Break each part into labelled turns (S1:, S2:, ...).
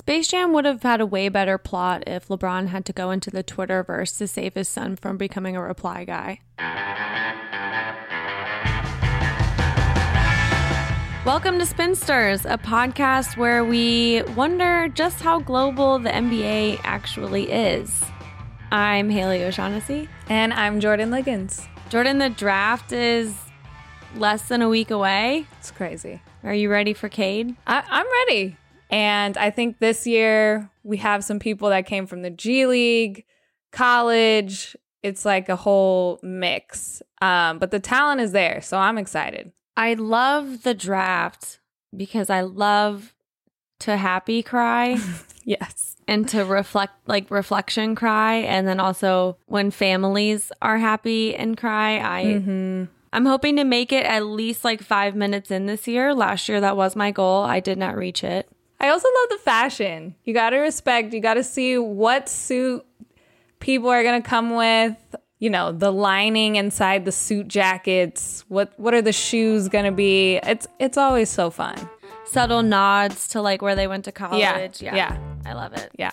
S1: Space Jam would have had a way better plot if LeBron had to go into the Twitterverse to save his son from becoming a reply guy. Welcome to Spinsters, a podcast where we wonder just how global the NBA actually is. I'm Haley O'Shaughnessy.
S2: And I'm Jordan Liggins.
S1: Jordan, the draft is less than a week away.
S2: It's crazy.
S1: Are you ready for Cade?
S2: I, I'm ready. And I think this year we have some people that came from the G League, college. It's like a whole mix. Um, but the talent is there. So I'm excited.
S1: I love the draft because I love to happy cry
S2: yes.
S1: and to reflect, like reflection cry. And then also when families are happy and cry, I.
S2: Mm-hmm.
S1: I'm hoping to make it at least like five minutes in this year. Last year, that was my goal. I did not reach it.
S2: I also love the fashion. You got to respect, you got to see what suit people are going to come with. You know, the lining inside the suit jackets. What what are the shoes going to be? It's it's always so fun.
S1: Subtle nods to like where they went to college.
S2: Yeah. Yeah.
S1: I love it.
S2: Yeah.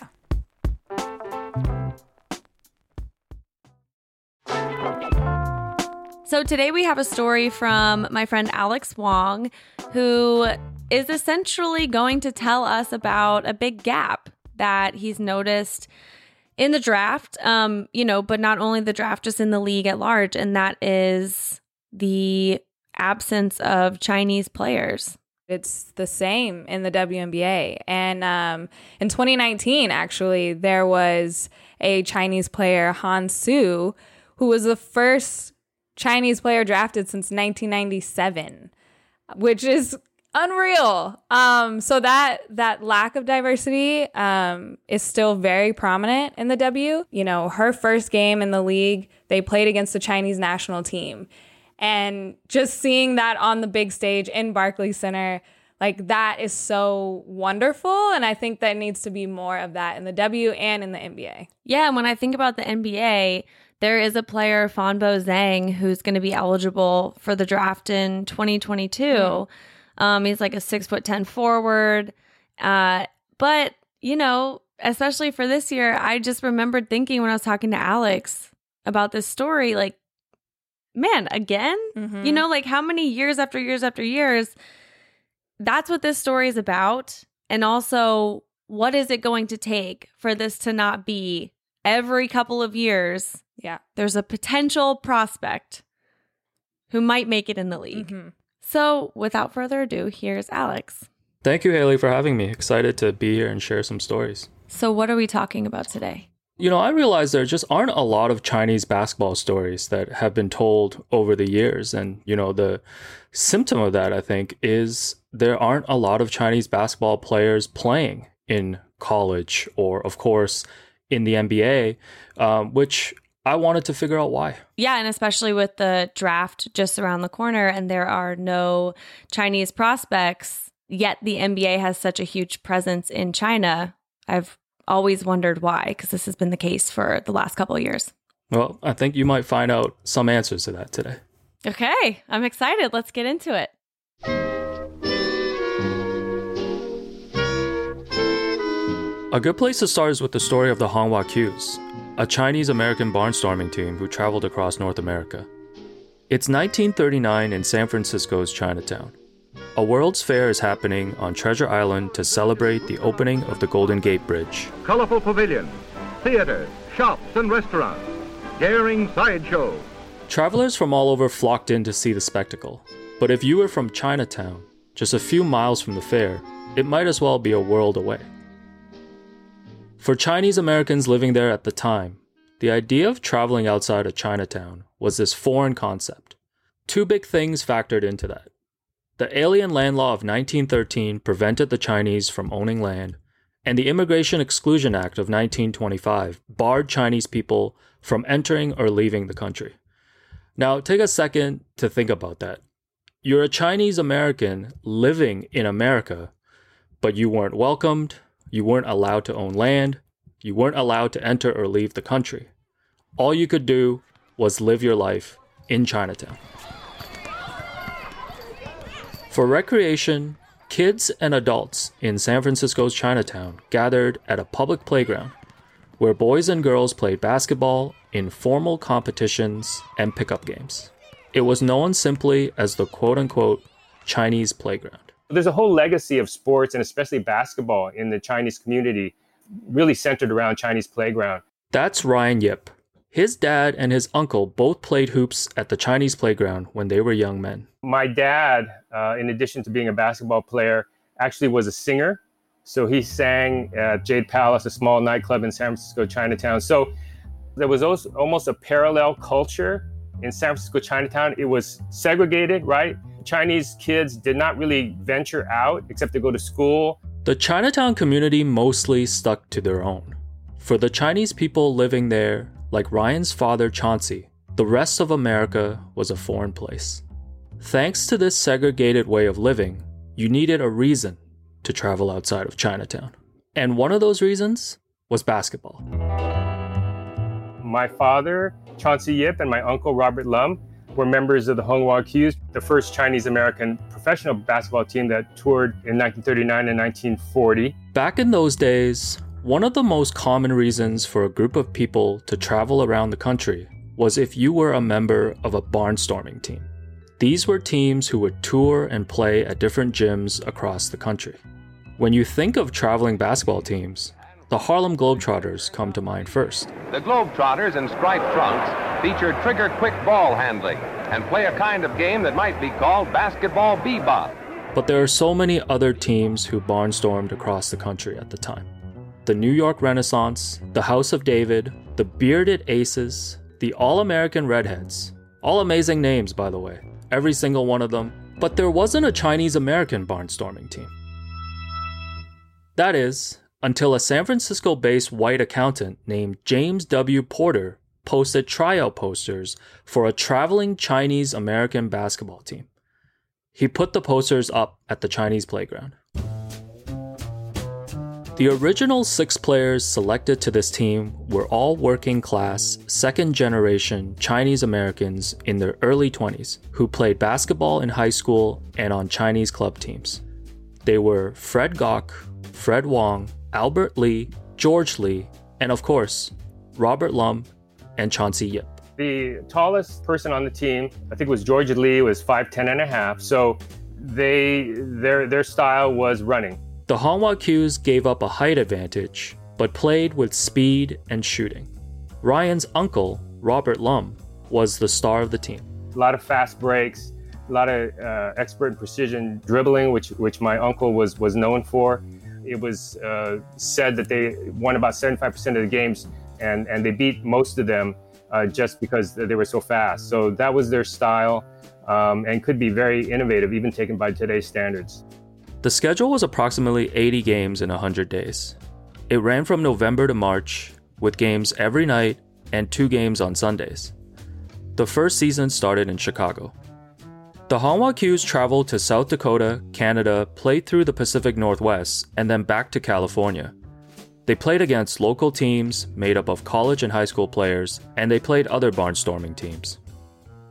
S1: So today we have a story from my friend Alex Wong, who is essentially going to tell us about a big gap that he's noticed in the draft. Um, you know, but not only the draft, just in the league at large, and that is the absence of Chinese players.
S2: It's the same in the WNBA. And um, in 2019, actually, there was a Chinese player, Han Xu, who was the first Chinese player drafted since 1997, which is unreal. Um, so that that lack of diversity um, is still very prominent in the W. You know, her first game in the league, they played against the Chinese national team, and just seeing that on the big stage in Barclays Center. Like that is so wonderful. And I think that needs to be more of that in the W and in the NBA.
S1: Yeah, and when I think about the NBA, there is a player, Fanbo Zeng, who's going to be eligible for the draft in 2022. Mm-hmm. Um, he's like a six foot 10 forward. Uh, but, you know, especially for this year, I just remembered thinking when I was talking to Alex about this story, like, man, again?
S2: Mm-hmm.
S1: You know, like how many years after years after years? That's what this story is about. And also, what is it going to take for this to not be every couple of years?
S2: Yeah.
S1: There's a potential prospect who might make it in the league.
S2: Mm-hmm.
S1: So, without further ado, here's Alex.
S3: Thank you, Haley, for having me. Excited to be here and share some stories.
S1: So, what are we talking about today?
S3: You know, I realize there just aren't a lot of Chinese basketball stories that have been told over the years. And, you know, the symptom of that, I think, is there aren't a lot of Chinese basketball players playing in college or, of course, in the NBA, um, which I wanted to figure out why.
S1: Yeah, and especially with the draft just around the corner and there are no Chinese prospects, yet the NBA has such a huge presence in China. I've always wondered why, because this has been the case for the last couple of years.
S3: Well, I think you might find out some answers to that today.
S1: Okay, I'm excited. Let's get into it.
S3: A good place to start is with the story of the Hong Wah Kues, a Chinese American barnstorming team who traveled across North America. It's 1939 in San Francisco's Chinatown. A World's Fair is happening on Treasure Island to celebrate the opening of the Golden Gate Bridge.
S4: Colorful pavilions, theaters, shops, and restaurants. Daring sideshow.
S3: Travelers from all over flocked in to see the spectacle. But if you were from Chinatown, just a few miles from the fair, it might as well be a world away. For Chinese Americans living there at the time, the idea of traveling outside of Chinatown was this foreign concept. Two big things factored into that. The Alien Land Law of 1913 prevented the Chinese from owning land, and the Immigration Exclusion Act of 1925 barred Chinese people from entering or leaving the country. Now, take a second to think about that. You're a Chinese American living in America, but you weren't welcomed, you weren't allowed to own land, you weren't allowed to enter or leave the country. All you could do was live your life in Chinatown. For recreation, Kids and adults in San Francisco's Chinatown gathered at a public playground where boys and girls played basketball in formal competitions and pickup games. It was known simply as the quote unquote Chinese playground.
S5: There's a whole legacy of sports and especially basketball in the Chinese community, really centered around Chinese playground.
S3: That's Ryan Yip. His dad and his uncle both played hoops at the Chinese playground when they were young men.
S5: My dad, uh, in addition to being a basketball player, actually was a singer. So he sang at Jade Palace, a small nightclub in San Francisco, Chinatown. So there was also almost a parallel culture in San Francisco, Chinatown. It was segregated, right? Chinese kids did not really venture out except to go to school.
S3: The Chinatown community mostly stuck to their own. For the Chinese people living there, like Ryan's father Chauncey, the rest of America was a foreign place. Thanks to this segregated way of living, you needed a reason to travel outside of Chinatown. And one of those reasons was basketball.
S5: My father, Chauncey Yip, and my uncle, Robert Lum, were members of the Hong Wah Kues, the first Chinese American professional basketball team that toured in 1939 and 1940.
S3: Back in those days, one of the most common reasons for a group of people to travel around the country was if you were a member of a barnstorming team. These were teams who would tour and play at different gyms across the country. When you think of traveling basketball teams, the Harlem Globetrotters come to mind first.
S4: The Globetrotters in striped trunks feature trigger quick ball handling and play a kind of game that might be called basketball bebop.
S3: But there are so many other teams who barnstormed across the country at the time. The New York Renaissance, the House of David, the Bearded Aces, the All American Redheads. All amazing names, by the way, every single one of them. But there wasn't a Chinese American barnstorming team. That is, until a San Francisco based white accountant named James W. Porter posted tryout posters for a traveling Chinese American basketball team. He put the posters up at the Chinese playground. The original six players selected to this team were all working class, second generation Chinese Americans in their early 20s who played basketball in high school and on Chinese club teams. They were Fred Gok, Fred Wong, Albert Lee, George Lee, and of course, Robert Lum and Chauncey Yip.
S5: The tallest person on the team, I think was George Lee, was 5'10 and a half. So they their their style was running.
S3: The Hong Wah Kues gave up a height advantage, but played with speed and shooting. Ryan's uncle, Robert Lum, was the star of the team.
S5: A lot of fast breaks, a lot of uh, expert precision dribbling, which which my uncle was was known for. It was uh, said that they won about 75% of the games, and and they beat most of them uh, just because they were so fast. So that was their style, um, and could be very innovative, even taken by today's standards.
S3: The schedule was approximately 80 games in 100 days. It ran from November to March, with games every night and two games on Sundays. The first season started in Chicago. The Hong Wah Kues traveled to South Dakota, Canada, played through the Pacific Northwest, and then back to California. They played against local teams made up of college and high school players, and they played other barnstorming teams.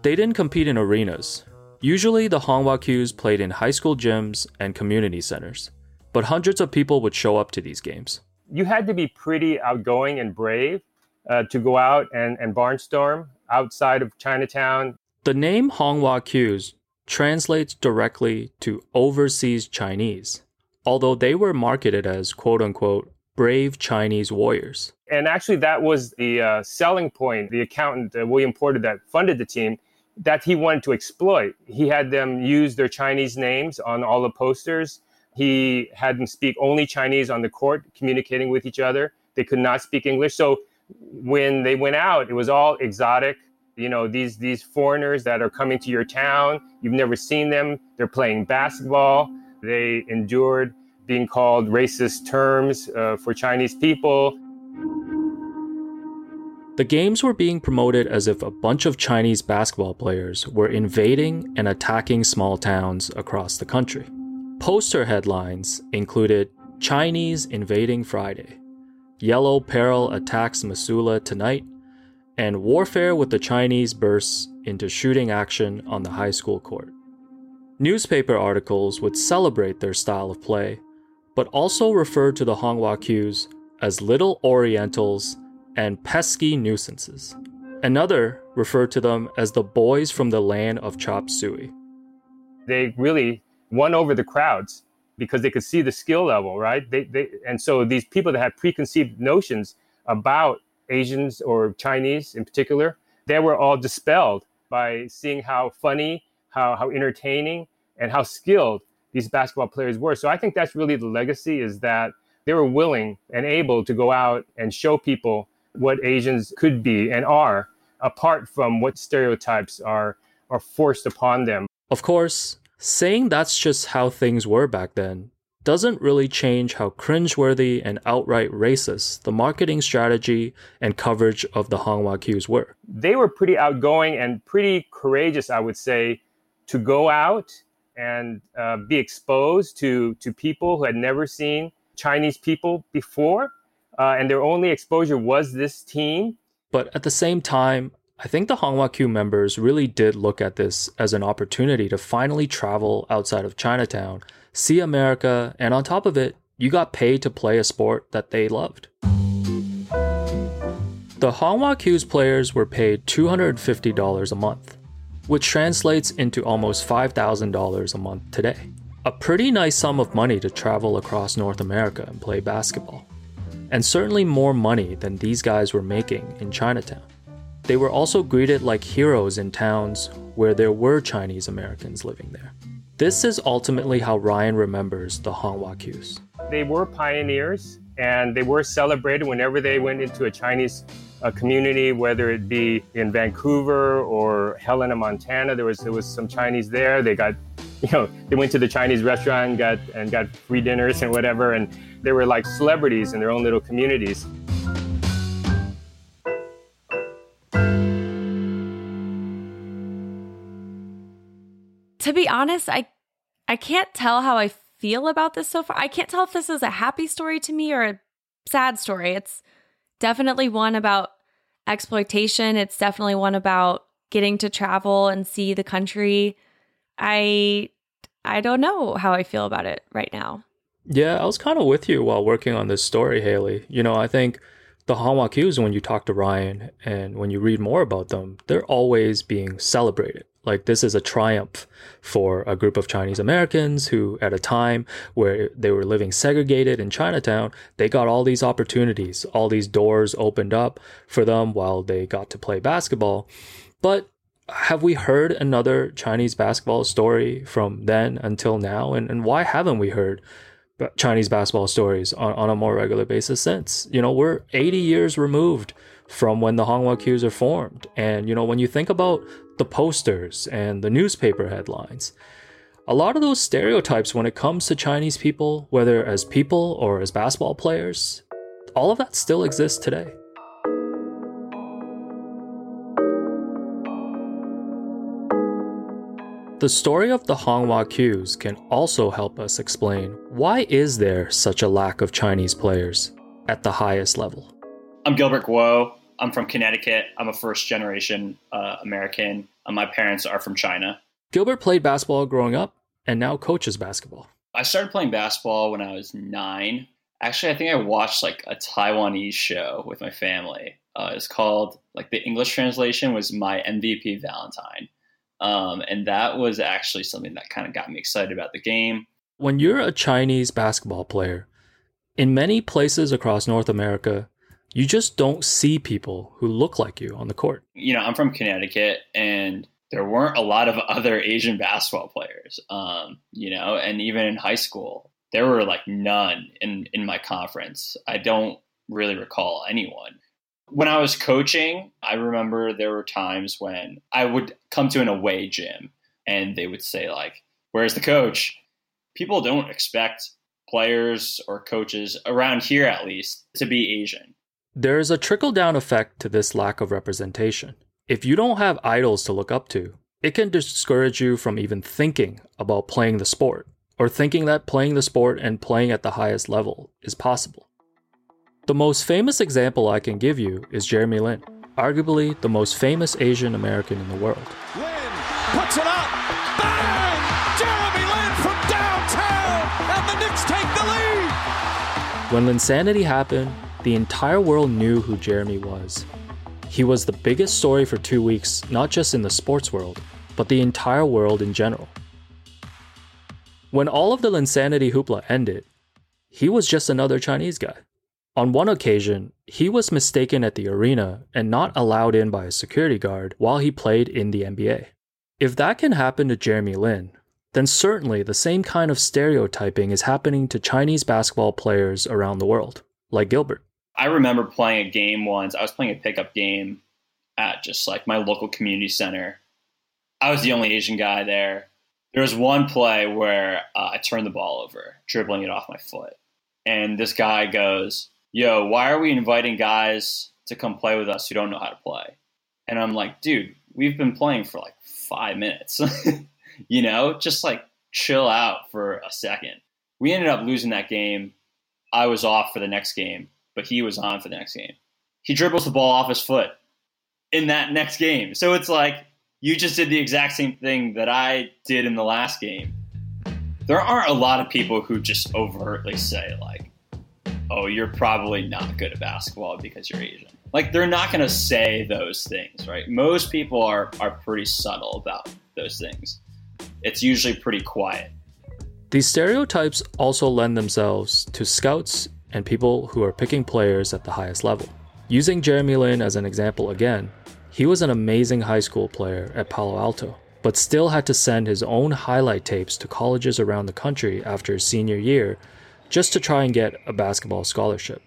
S3: They didn't compete in arenas. Usually, the Hong Wah Kues played in high school gyms and community centers, but hundreds of people would show up to these games.
S5: You had to be pretty outgoing and brave uh, to go out and, and barnstorm outside of Chinatown.
S3: The name Hong Wah Kues translates directly to overseas Chinese, although they were marketed as quote unquote brave Chinese warriors.
S5: And actually, that was the uh, selling point. The accountant, uh, William Porter, that funded the team, that he wanted to exploit. He had them use their Chinese names on all the posters. He had them speak only Chinese on the court, communicating with each other. They could not speak English. So when they went out, it was all exotic. You know, these these foreigners that are coming to your town, you've never seen them. They're playing basketball. They endured being called racist terms uh, for Chinese people.
S3: The games were being promoted as if a bunch of Chinese basketball players were invading and attacking small towns across the country. Poster headlines included Chinese invading Friday, Yellow Peril attacks Missoula tonight, and warfare with the Chinese bursts into shooting action on the high school court. Newspaper articles would celebrate their style of play, but also refer to the Hong Wah Kues as little Orientals and pesky nuisances. Another referred to them as the boys from the land of chop suey.
S5: They really won over the crowds because they could see the skill level, right? They, they, and so these people that had preconceived notions about Asians or Chinese in particular, they were all dispelled by seeing how funny, how, how entertaining, and how skilled these basketball players were. So I think that's really the legacy is that they were willing and able to go out and show people what Asians could be and are, apart from what stereotypes are are forced upon them.
S3: Of course, saying that's just how things were back then doesn't really change how cringeworthy and outright racist the marketing strategy and coverage of the Hong Wah Kues were.
S5: They were pretty outgoing and pretty courageous, I would say, to go out and uh, be exposed to, to people who had never seen Chinese people before. Uh, and their only exposure was this team.
S3: But at the same time, I think the Hong Wah Kue members really did look at this as an opportunity to finally travel outside of Chinatown, see America, and on top of it, you got paid to play a sport that they loved. The Hong Wah Kue's players were paid $250 a month, which translates into almost $5,000 a month today. A pretty nice sum of money to travel across North America and play basketball. And certainly more money than these guys were making in Chinatown. They were also greeted like heroes in towns where there were Chinese Americans living there. This is ultimately how Ryan remembers the Hong Wah Kues.
S5: They were pioneers and they were celebrated whenever they went into a Chinese uh, community, whether it be in Vancouver or Helena, Montana. There was there was some Chinese there. They got you know, they went to the Chinese restaurant and got and got free dinners and whatever, and they were like celebrities in their own little communities.
S1: To be honest, I I can't tell how I feel about this so far. I can't tell if this is a happy story to me or a sad story. It's definitely one about exploitation. It's definitely one about getting to travel and see the country I I don't know how I feel about it right now.
S3: Yeah, I was kind of with you while working on this story, Haley. You know, I think the Hong Wah Kues, when you talk to Ryan and when you read more about them, they're always being celebrated. Like this is a triumph for a group of Chinese Americans who, at a time where they were living segregated in Chinatown, they got all these opportunities, all these doors opened up for them while they got to play basketball. But have we heard another Chinese basketball story from then until now? And, and why haven't we heard Chinese basketball stories on, on a more regular basis since? You know, we're 80 years removed from when the Hong Wah Kues are formed. And, you know, when you think about the posters and the newspaper headlines, a lot of those stereotypes when it comes to Chinese people, whether as people or as basketball players, all of that still exists today. The story of the Hong Wah Kues can also help us explain why is there such a lack of Chinese players at the highest level.
S6: I'm Gilbert Guo. I'm from Connecticut. I'm a first generation uh, American. Uh, my parents are from China.
S3: Gilbert played basketball growing up and now coaches basketball.
S6: I started playing basketball when I was nine. Actually, I think I watched like a Taiwanese show with my family. Uh, it's called like the English translation was My MVP Valentine um, and that was actually something that kind of got me excited about the game.
S3: When you're a Chinese basketball player, in many places across North America, you just don't see people who look like you on the court.
S6: You know, I'm from Connecticut and there weren't a lot of other Asian basketball players. Um, you know, and even in high school, there were like none in, in my conference. I don't really recall anyone. When I was coaching, I remember there were times when I would come to an away gym and they would say, like, where's the coach? People don't expect players or coaches around here, at least, to be Asian.
S3: There is a trickle down effect to this lack of representation. If you don't have idols to look up to, it can discourage you from even thinking about playing the sport, or thinking that playing the sport and playing at the highest level is possible. The most famous example I can give you is Jeremy Lin, arguably the most famous Asian American in the world.
S7: Lin puts it up. Bang! Jeremy Lin from downtown, and the Knicks take the lead.
S3: When Linsanity happened, the entire world knew who Jeremy was. He was the biggest story for two weeks, not just in the sports world, but the entire world in general. When all of the Linsanity hoopla ended, he was just another Chinese guy. On one occasion, he was mistaken at the arena and not allowed in by a security guard while he played in the NBA. If that can happen to Jeremy Lin, then certainly the same kind of stereotyping is happening to Chinese basketball players around the world, like Gilbert.
S6: I remember playing a game once. I was playing a pickup game at just like my local community center. I was the only Asian guy there. There was one play where uh, I turned the ball over, dribbling it off my foot. And this guy goes, Yo, why are we inviting guys to come play with us who don't know how to play? And I'm like, Dude, we've been playing for like five minutes. you know, just like chill out for a second. We ended up losing that game. I was off for the next game, but he was on for the next game. He dribbles the ball off his foot in that next game. So it's like you just did the exact same thing that I did in the last game. There aren't a lot of people who just overtly say, like, oh, you're probably not good at basketball because you're Asian. Like, they're not going to say those things, right? Most people are, are pretty subtle about those things it's usually pretty quiet.
S3: These stereotypes also lend themselves to scouts and people who are picking players at the highest level. Using Jeremy Lin as an example again, he was an amazing high school player at Palo Alto, but still had to send his own highlight tapes to colleges around the country after his senior year just to try and get a basketball scholarship.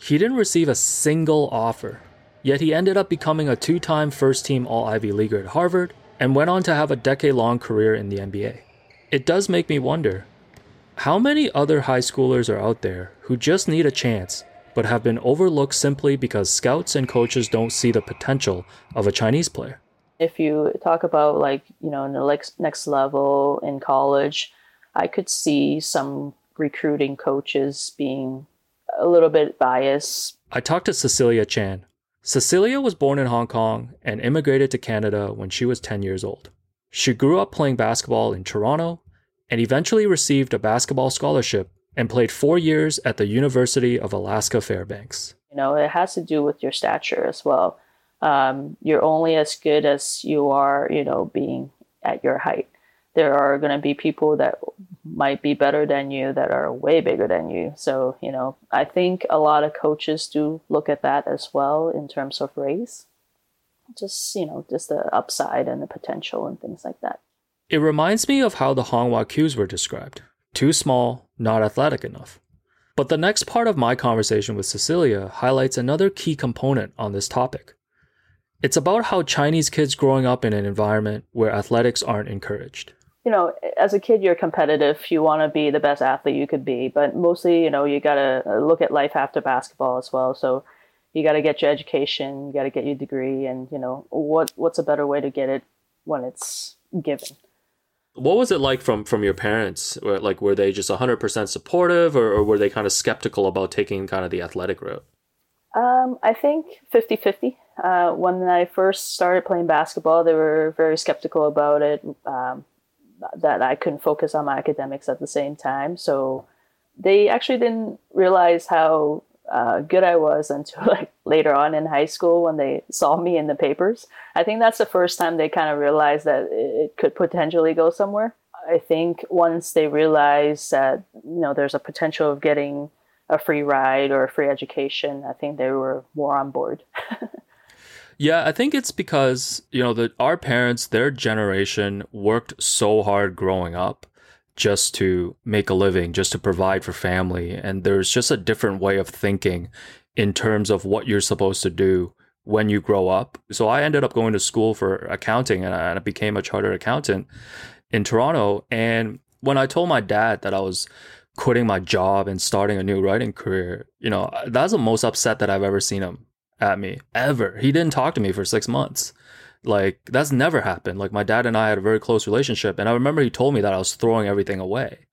S3: He didn't receive a single offer, yet he ended up becoming a two time first team All Ivy Leaguer at Harvard and went on to have a decade long career in the NBA. It does make me wonder how many other high schoolers are out there who just need a chance but have been overlooked simply because scouts and coaches don't see the potential of a Chinese player?
S7: If you talk about like, you know, in the next level in college, I could see some recruiting coaches being a little bit biased.
S3: I talked to Cecilia Chan, Cecilia was born in Hong Kong and immigrated to Canada when she was 10 years old. She grew up playing basketball in Toronto and eventually received a basketball scholarship and played four years at the University of Alaska Fairbanks.
S7: You know, it has to do with your stature as well. Um, you're only as good as you are, you know, being at your height there are going to be people that might be better than you that are way bigger than you. So, you know, I think a lot of coaches do look at that as well in terms of race. Just, you know, just the upside and the potential and things like that.
S3: It reminds me of how the Hong Wah Kues were described too small, not athletic enough. But the next part of my conversation with Cecilia highlights another key component on this topic. It's about how Chinese kids growing up in an environment where athletics aren't encouraged
S7: you know, as a kid, you're competitive. You want to be the best athlete you could be, but mostly, you know, you got to uh, look at life after basketball as well. So you got to get your education, you got to get your degree, and you know, what what's a better way to get it when it's given?
S3: What was it like from from your parents? Like, were they just 100% supportive, or, or were they kind of skeptical about taking kind of the athletic route?
S7: Um, I think 50 50. Uh, when I first started playing basketball, they were very skeptical about it. Um, that I couldn't focus on my academics at the same time. So they actually didn't realize how uh, good I was until like later on in high school when they saw me in the papers. I think that's the first time they kind of realized that it could potentially go somewhere. I think once they realized that you know there's a potential of getting a free ride or a free education, I think they were more on board.
S3: Yeah, I think it's because, you know, that our parents, their generation worked so hard growing up just to make a living, just to provide for family. And there's just a different way of thinking in terms of what you're supposed to do when you grow up. So I ended up going to school for accounting and I became a chartered accountant in Toronto. And when I told my dad that I was quitting my job and starting a new writing career, you know, that's the most upset that I've ever seen him at me ever. He didn't talk to me for six months. Like that's never happened. Like my dad and I had a very close relationship, and I remember he told me that I was throwing everything away.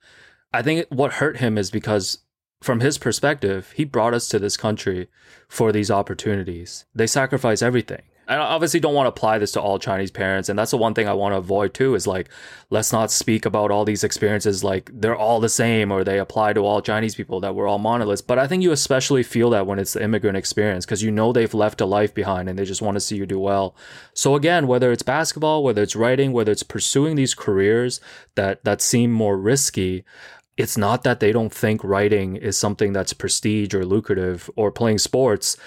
S3: I think what hurt him is because from his perspective, he brought us to this country for these opportunities. They sacrifice everything. I obviously don't want to apply this to all Chinese parents, and that's the one thing I want to avoid too. Is like, let's not speak about all these experiences like they're all the same or they apply to all Chinese people that we're all monoliths. But I think you especially feel that when it's the immigrant experience because you know they've left a life behind and they just want to see you do well. So again, whether it's basketball, whether it's writing, whether it's pursuing these careers that that seem more risky, it's not that they don't think writing is something that's prestige or lucrative or playing sports.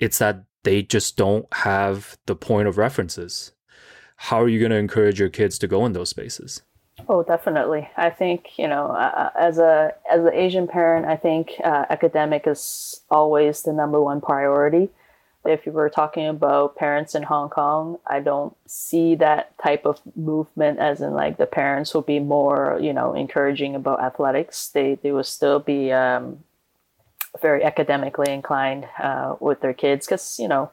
S3: It's that they just don't have the point of references. How are you going to encourage your kids to go in those spaces?
S7: Oh, definitely. I think you know, uh, as a as an Asian parent, I think uh, academic is always the number one priority. If you were talking about parents in Hong Kong, I don't see that type of movement as in like the parents will be more, you know, encouraging about athletics. They they will still be um, very academically inclined uh, with their kids because you know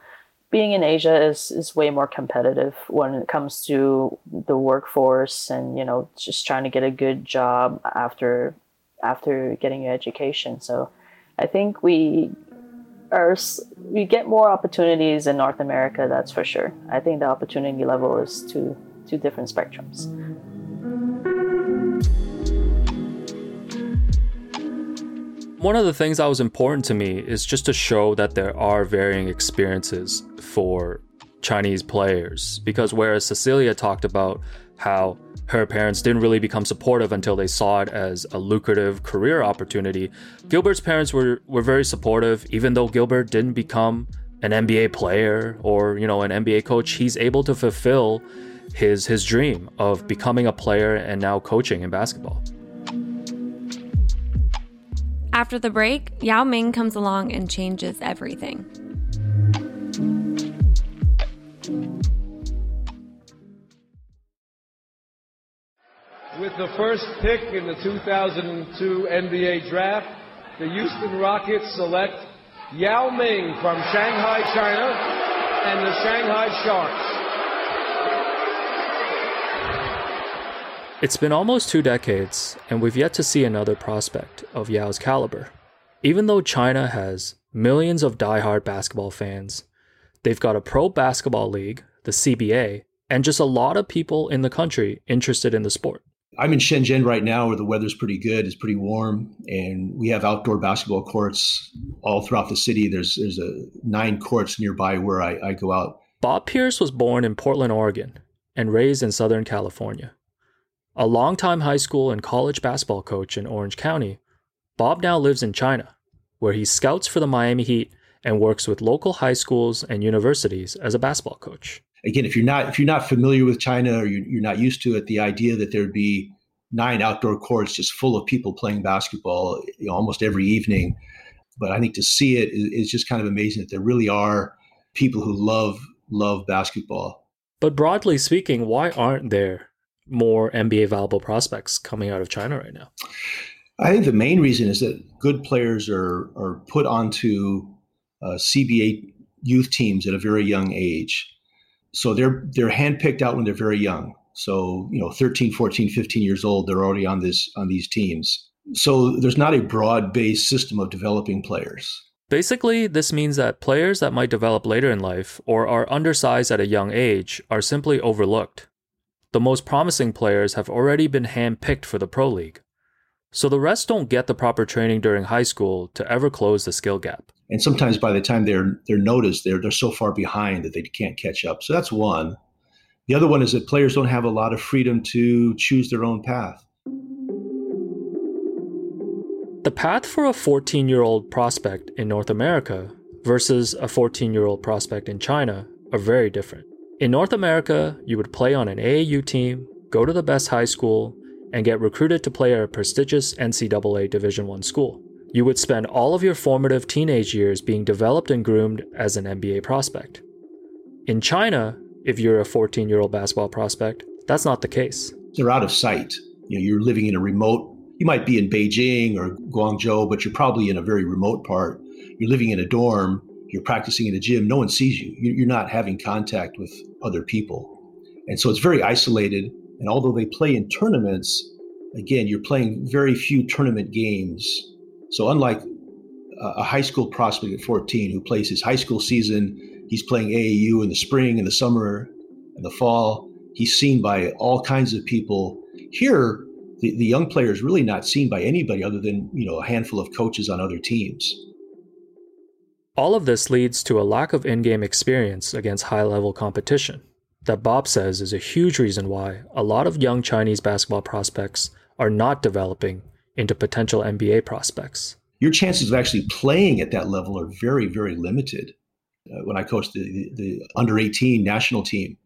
S7: being in Asia is is way more competitive when it comes to the workforce and you know just trying to get a good job after after getting your education. So I think we are we get more opportunities in North America. That's for sure. I think the opportunity level is two two different spectrums.
S3: One of the things that was important to me is just to show that there are varying experiences for Chinese players. Because whereas Cecilia talked about how her parents didn't really become supportive until they saw it as a lucrative career opportunity, Gilbert's parents were, were very supportive, even though Gilbert didn't become an NBA player or, you know, an NBA coach, he's able to fulfill his his dream of becoming a player and now coaching in basketball.
S1: After the break, Yao Ming comes along and changes everything.
S8: With the first pick in the 2002 NBA draft, the Houston Rockets select Yao Ming from Shanghai, China, and the Shanghai Sharks.
S3: It's been almost two decades, and we've yet to see another prospect of Yao's caliber. Even though China has millions of die-hard basketball fans, they've got a pro basketball league, the CBA, and just a lot of people in the country interested in the sport.
S9: I'm in Shenzhen right now where the weather's pretty good, it's pretty warm, and we have outdoor basketball courts all throughout the city. There's there's a nine courts nearby where I, I go out.
S3: Bob Pierce was born in Portland, Oregon, and raised in Southern California. A longtime high school and college basketball coach in Orange County, Bob now lives in China, where he scouts for the Miami Heat and works with local high schools and universities as a basketball coach.
S9: Again, if you're not if you're not familiar with China or you're, not used to it, the idea that there'd be nine outdoor courts just full of people playing basketball you know, almost every evening, but I think to see it is just kind of amazing that there really are people who love love basketball.
S3: But broadly speaking, why aren't there more NBA valuable prospects coming out of China right now?
S9: I think the main reason is that good players are are put onto uh, CBA youth teams at a very young age. So they're they're handpicked out when they're very young. So, you know, 13, 14, 15 years old, they're already on this on these teams. So there's not a broad-based system of developing players.
S3: Basically, this means that players that might develop later in life or are undersized at a young age are simply overlooked the most promising players have already been handpicked for the Pro League. So the rest don't get the proper training during high school to ever close the skill gap.
S9: And sometimes by the time they're they're noticed, they're they're so far behind that they can't catch up. So that's one. The other one is that players don't have a lot of freedom to choose their own path.
S3: The path for a 14 year old prospect in North America versus a 14 year old prospect in China are very different. In North America, you would play on an AAU team, go to the best high school, and get recruited to play at a prestigious NCAA Division I school. You would spend all of your formative teenage years being developed and groomed as an NBA prospect. In China, if you're a 14 year old basketball prospect, that's not the case.
S9: They're out of sight. You know, you're living in a remote, you might be in Beijing or Guangzhou, but you're probably in a very remote part. You're living in a dorm you're practicing in a gym, no one sees you. You're not having contact with other people. And so it's very isolated. And although they play in tournaments, again, you're playing very few tournament games. So unlike a high school prospect at 14 who plays his high school season, He's playing AAU in the spring, in the summer, in the fall. He's seen by all kinds of people. Here, the, the young player is really not seen by anybody other than you know a handful of coaches on other teams.
S3: All of this leads to a lack of in-game experience against high-level competition. That Bob says is a huge reason why a lot of young Chinese basketball prospects are not developing into potential NBA prospects.
S9: Your chances of actually playing at that level are very, very limited. Uh, when I coached the, the, the under 18 national team,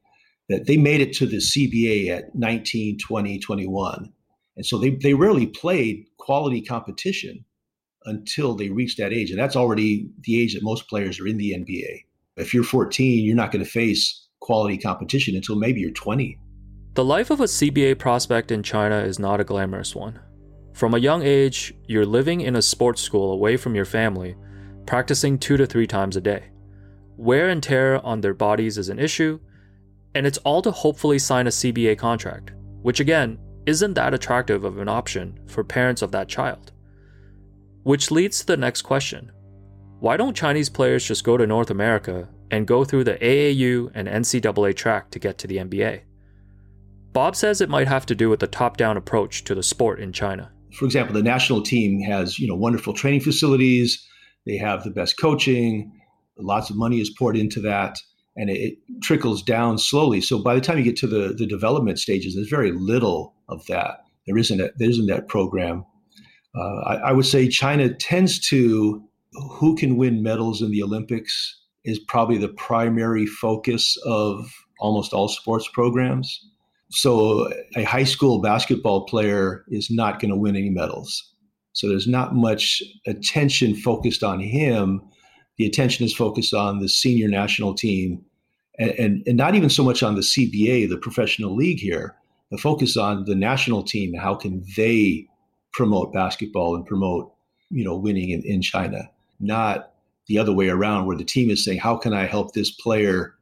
S9: that they made it to the CBA at 19, 20, 21. And so they, they rarely played quality competition until they reach that age. And that's already the age that most players are in the NBA. If you're 14, you're not going to face quality competition until maybe you're 20.
S3: The life of a CBA prospect in China is not a glamorous one. From a young age, you're living in a sports school away from your family, practicing two to three times a day. Wear and tear on their bodies is an issue, and it's all to hopefully sign a CBA contract, which again isn't that attractive of an option for parents of that child. Which leads to the next question Why don't Chinese players just go to North America and go through the AAU and NCAA track to get to the NBA? Bob says it might have to do with the top down approach to the sport in China.
S9: For example, the national team has you know wonderful training facilities, they have the best coaching, lots of money is poured into that and it, trickles down slowly. So by the time you get to the, the development stages, there's very little of that. There isn't a, there isn't that program. Uh, I, I, would say China tends to who can win medals in the Olympics is probably the primary focus of almost all sports programs. So a high school basketball player is not going to win any medals. So there's not much attention focused on him the attention is focused on the senior national team and, and, and not even so much on the CBA, the professional league here. The focus on the national team. How can they promote basketball and promote, you know, winning in, in China? Not the other way around, where the team is saying, "How can I help this player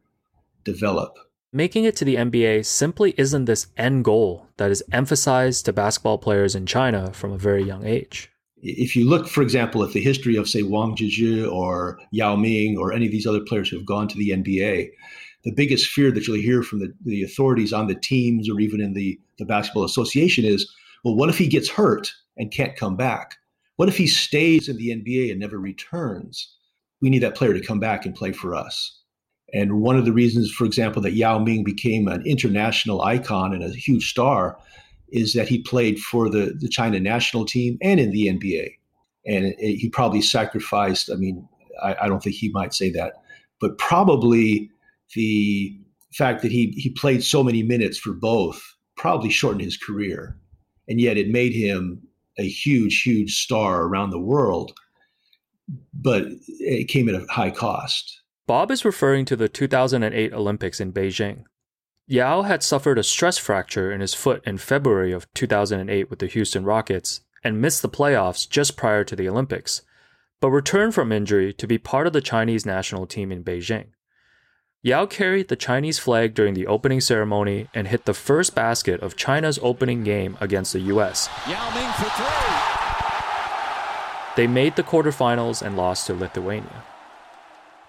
S9: develop?"
S3: Making it to the NBA simply isn't this end goal that is emphasized to basketball players in China from a very young age
S9: if you look, for example, at the history of, say, Wang Zhizhi or Yao Ming or any of these other players who have gone to the NBA, the biggest fear that you'll hear from the, the authorities on the teams or even in the, the basketball association is, well, what if he gets hurt and can't come back? What if he stays in the NBA and never returns? We need that player to come back and play for us. And one of the reasons, for example, that Yao Ming became an international icon and a huge star is that he played for the, the China national team and in the NBA. And it, it, he probably sacrificed, I mean, I, I, don't think he might say that, but probably the fact that he, he played so many minutes for both probably shortened his career. And yet it made him a huge, huge star around the world. But it came at a high cost.
S3: Bob is referring to the 2008 Olympics in Beijing. Yao had suffered a stress fracture in his foot in February of 2008 with the Houston Rockets and missed the playoffs just prior to the Olympics, but returned from injury to be part of the Chinese national team in Beijing. Yao carried the Chinese flag during the opening ceremony and hit the first basket of China's opening game against the US. Yao Ming for three. They made the quarterfinals and lost to Lithuania.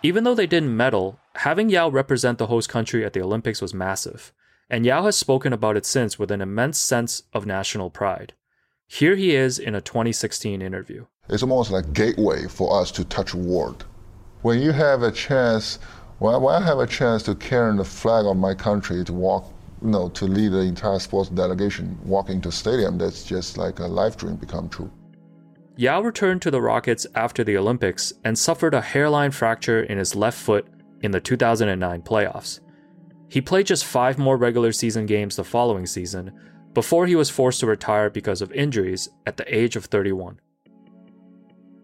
S3: Even though they didn't medal, having Yao represent the host country at the Olympics was massive, and Yao has spoken about it since with an immense sense of national pride. Here he is in a 2016 interview.
S10: It's almost like gateway for us to touch world. When you have a chance, when I have a chance to carry the flag of my country to walk, you know, to lead the entire sports delegation walking to stadium, that's just like a life dream become true.
S3: Yao returned to the Rockets after the Olympics and suffered a hairline fracture in his left foot in the 2009 playoffs. He played just five more regular season games the following season before he was forced to retire because of injuries at the age of 31.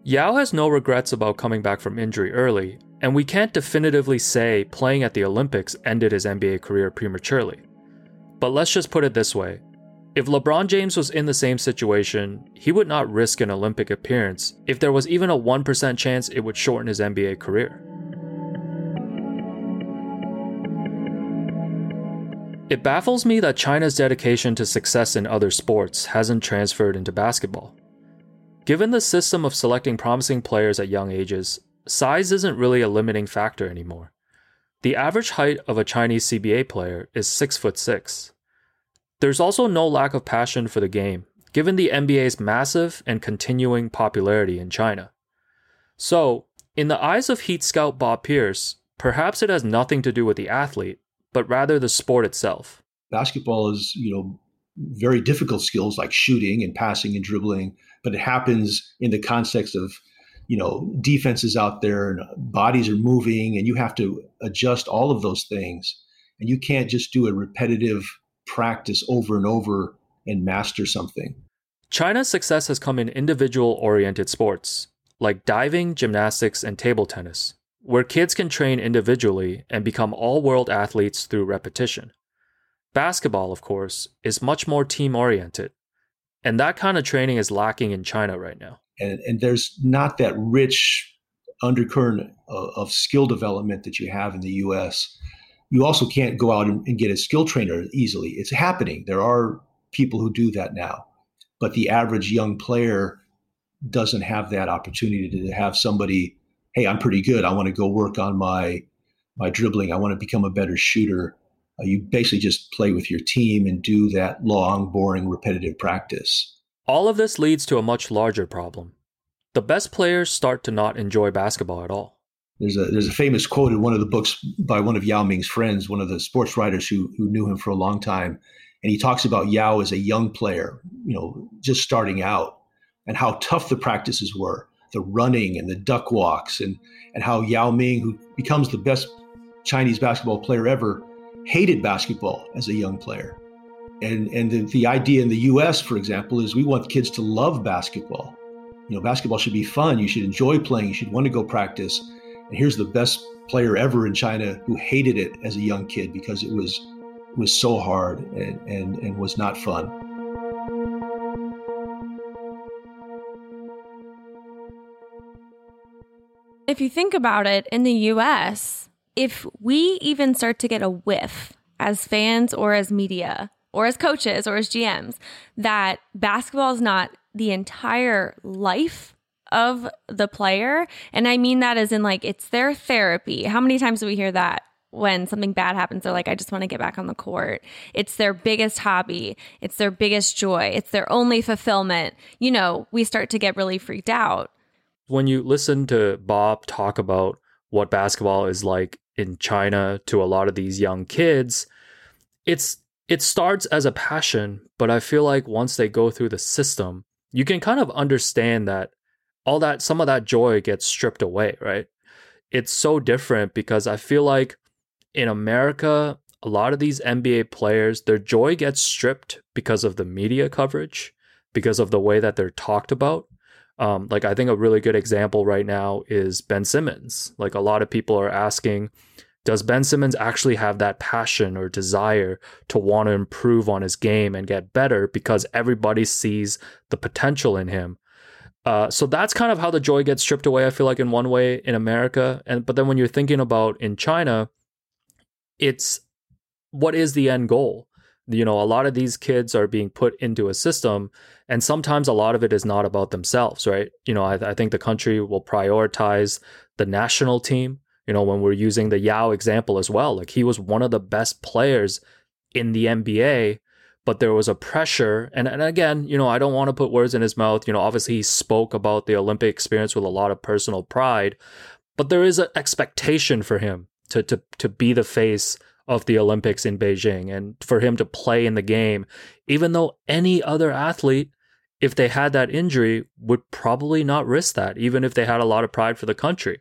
S3: Yao has no regrets about coming back from injury early, and we can't definitively say playing at the Olympics ended his NBA career prematurely. But let's just put it this way if LeBron James was in the same situation, he would not risk an Olympic appearance if there was even a 1% chance it would shorten his NBA career. It baffles me that China's dedication to success in other sports hasn't transferred into basketball. Given the system of selecting promising players at young ages, size isn't really a limiting factor anymore. The average height of a Chinese CBA player is 6 foot 6. There's also no lack of passion for the game, given the NBA's massive and continuing popularity in China. So, in the eyes of Heat scout Bob Pierce, perhaps it has nothing to do with the athlete, but rather the sport itself.
S9: Basketball is, you know, very difficult skills like shooting and passing and dribbling, but it happens in the context of, you know, defenses out there and uh, bodies are moving and you have to adjust all of those things. And you can't just do a repetitive practice over and over and master something.
S3: China's success has come in individual oriented sports like diving, gymnastics, and table tennis, where kids can train individually and become all world athletes through repetition. Basketball, of course, is much more team oriented, and that kind of training is lacking in China right now.
S9: And, and there's not that rich undercurrent of, of, skill development that you have in the US. You also can't go out and, and get a skill trainer easily. It's happening. There are people who do that now. But the average young player doesn't have that opportunity to have somebody, hey, I'm pretty good. I want to go work on my my dribbling. I want to become a better shooter. Uh, you basically just play with your team and do that long, boring, repetitive practice.
S3: All of this leads to a much larger problem. The best players start to not enjoy basketball at all.
S9: There's a there's a famous quote in one of the books by one of Yao Ming's friends, one of the sports writers who who knew him for a long time, and he talks about Yao as a young player, you know, just starting out, and how tough the practices were, the running and the duck walks, and and how Yao Ming, who becomes the best Chinese basketball player ever, hated basketball as a young player. And and the, the idea in the US, for example, is we want kids to love basketball. You know, basketball should be fun. You should enjoy playing. You should want to go practice. And here's the best player ever in China who hated it as a young kid because it was was so hard and, and, and was not fun.
S1: If you think about it, in the US, if we even start to get a whiff as fans or as media or as coaches or as GMs that basketball is not the entire life of the player, and I mean that as in like it's their therapy. How many times do we hear that? when something bad happens, they're like, I just want to get back on the court. It's their biggest hobby. It's their biggest joy. It's their only fulfillment. You know, we start to get really freaked out.
S3: When you listen to Bob talk about what basketball is like in China to a lot of these young kids, it's it starts as a passion, but I feel like once they go through the system, you can kind of understand that all that some of that joy gets stripped away, right? It's so different because I feel like in America, a lot of these NBA players, their joy gets stripped because of the media coverage, because of the way that they're talked about. Um, like I think a really good example right now is Ben Simmons. Like a lot of people are asking, does Ben Simmons actually have that passion or desire to want to improve on his game and get better because everybody sees the potential in him? Uh, so that's kind of how the joy gets stripped away. I feel like in one way in America, and but then when you're thinking about in China, it's what is the end goal? You know, a lot of these kids are being put into a system, and sometimes a lot of it is not about themselves, right? You know, I, I think the country will prioritize the national team. You know, when we're using the Yao example as well, like he was one of the best players in the NBA, but there was a pressure. And, and again, you know, I don't want to put words in his mouth. You know, obviously he spoke about the Olympic experience with a lot of personal pride, but there is an expectation for him to to to be the face of the Olympics in Beijing and for him to play in the game, even though any other athlete, if they had that injury, would probably not risk that, even if they had a lot of pride for the country.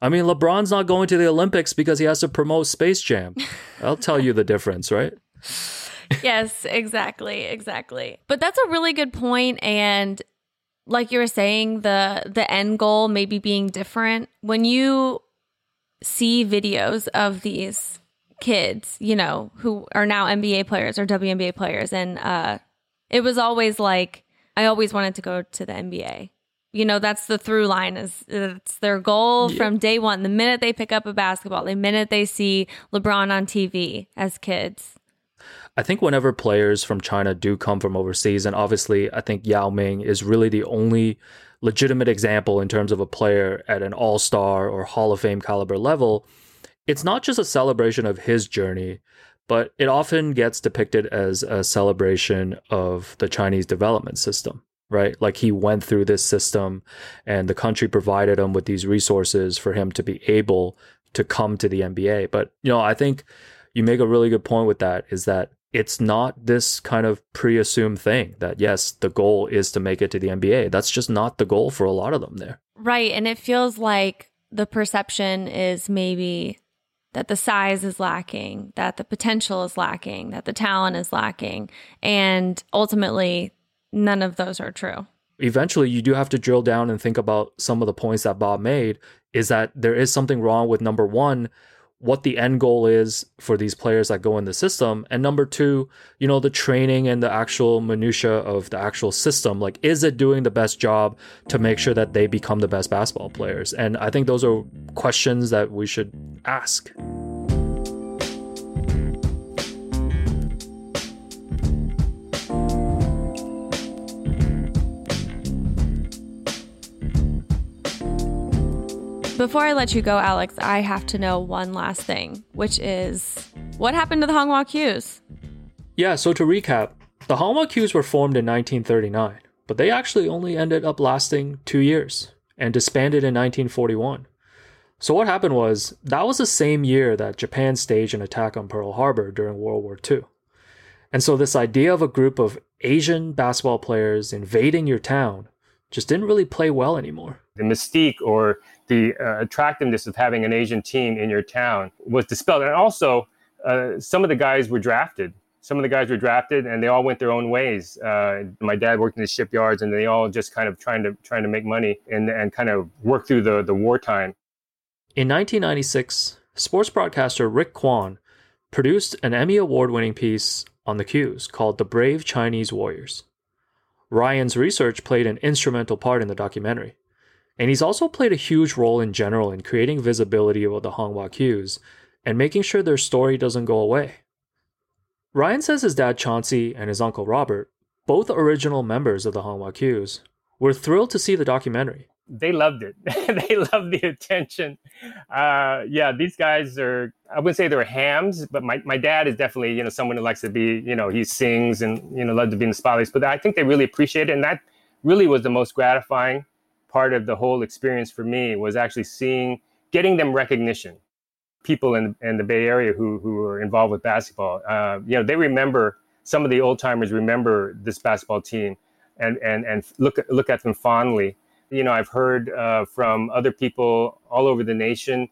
S3: I mean, LeBron's not going to the Olympics because he has to promote Space Jam. I'll tell you the difference, right?
S1: yes, exactly, exactly. But that's a really good point and like you were saying the the end goal maybe being different when you see videos of these kids, you know, who are now NBA players or WNBA players. And uh, it was always like, I always wanted to go to the NBA. You know, that's the through line is it's their goal yeah. from day one. The minute they pick up a basketball, the minute they see LeBron on TV as kids.
S3: I think whenever players from China do come from overseas, and obviously I think Yao Ming is really the only legitimate example in terms of a player at an all star or Hall of Fame caliber level, it's not just a celebration of his journey, but it often gets depicted as a celebration of the Chinese development system, right? Like he went through this system and the country provided him with these resources for him to be able to come to the NBA. But, you know, I think you make a really good point with that is that it's not this kind of pre-assumed thing that yes, the goal is to make it to the NBA. That's just not the goal for a lot of them there.
S1: Right, and it feels like the perception is maybe that the size is lacking, that the potential is lacking, that the talent is lacking. And ultimately, none of those are true.
S3: Eventually, you do have to drill down and think about some of the points that Bob made is that there is something wrong with number one, what the end goal is for these players that go in the system and number two you know the training and the actual minutia of the actual system. Like is it doing the best job to make sure that they become the best basketball players? And i think those are questions that we should ask
S1: Before I let you go, Alex, I have to know one last thing, which is what happened to the Hong Wah Kues?
S3: Yeah, so to recap, the Hong Wah Kues were formed in 1939, but they actually only ended up lasting two years and disbanded in 1941. So what happened was that was the same year that Japan staged an attack on Pearl Harbor during World War II. And so this idea of a group of Asian basketball players invading your town just didn't really play well anymore.
S5: The mystique or the uh, attractiveness of having an Asian team in your town was dispelled. And also, uh, some of the guys were drafted. Some of the guys were drafted, and they all went their own ways. Uh, my dad worked in the shipyards, and they all just kind of trying to trying to make money and and kind of work through the the wartime.
S3: In 1996, sports broadcaster Rick Quan produced an Emmy award winning piece on the Kues called "The Brave Chinese Warriors." Ryan's research played an instrumental part in the documentary. And he's also played a huge role in general in creating visibility of the Hong Wah Kues and making sure their story doesn't go away. Ryan says his dad Chauncey and his uncle Robert, both original members of the Hong Wah Kues, were thrilled to see the documentary.
S5: They loved it. they loved the attention. Uh, yeah, these guys are, I wouldn't say they're hams, but my, my dad is definitely, you know, someone who likes to be, you know, he sings and, you know, love to be in the spotlights. But I think they really appreciate it. And that really was the most gratifying part of the whole experience for me was actually seeing getting them recognition. People in, in the bay area who, who were involved with basketball uh, you know they remember some of the old timers remember this basketball team and and and look look at them fondly. You know i've heard uh, from other people all over the nation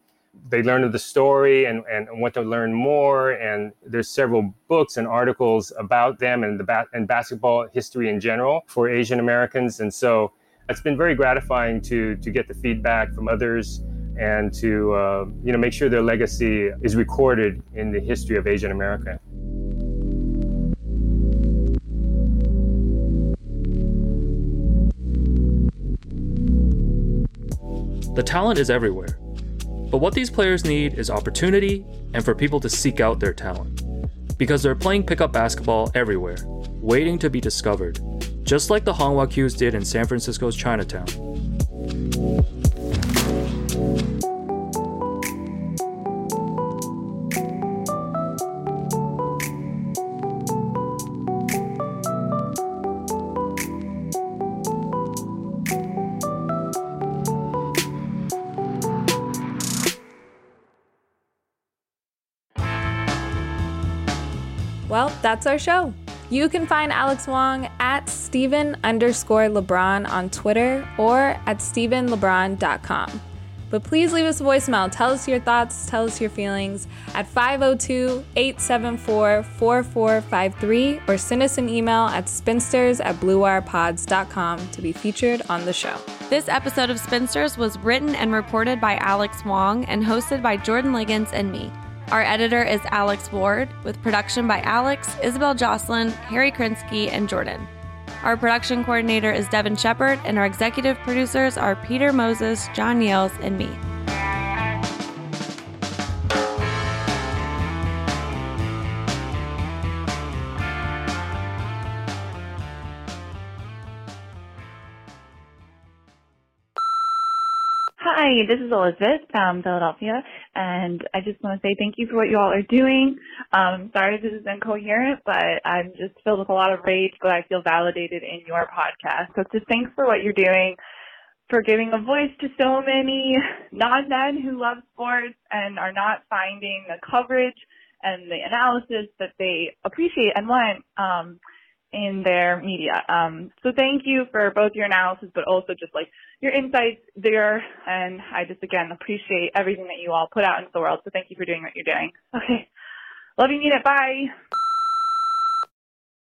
S5: they learned of the story and, and want to learn more. And there's several books and articles about them and the ba- and basketball history in general for asian americans. And so it's been very gratifying to to get the feedback from others and to uh, you know make sure their legacy is recorded in the history of Asian America.
S3: The talent is everywhere. But what these players need is opportunity and for people to seek out their talent. Because they're playing pickup basketball everywhere, waiting to be discovered, just like the Hong Wah Kues did in San Francisco's Chinatown.
S2: Well, that's our show. You can find Alex Wong at Stephen underscore LeBron on Twitter or at StephenLeBron.com. But please leave us a voicemail. Tell us your thoughts, tell us your feelings at 502 874 4453 or send us an email at spinsters at bluewirepods.com to be featured on the show.
S1: This episode of Spinsters was written and reported by Alex Wong and hosted by Jordan Liggins and me. Our editor is Alex Ward, with production by Alex, Isabel Jocelyn, Harry Krinsky, and Jordan. Our production coordinator is Devin Shepard, and our executive producers are Peter Moses, John Yales, and me.
S11: Hi, this is Elizabeth from Philadelphia, and I just want to say thank you for what you all are doing. Um, sorry this is incoherent, but I'm just filled with a lot of rage, but I feel validated in your podcast. So just thanks for what you're doing, for giving a voice to so many non-men who love sports and are not finding the coverage and the analysis that they appreciate and want. Um, in their media. Um, so thank you for both your analysis, but also just like your insights there. And I just again appreciate everything that you all put out into the world. So thank you for doing what you're doing. Okay. Love you. Bye.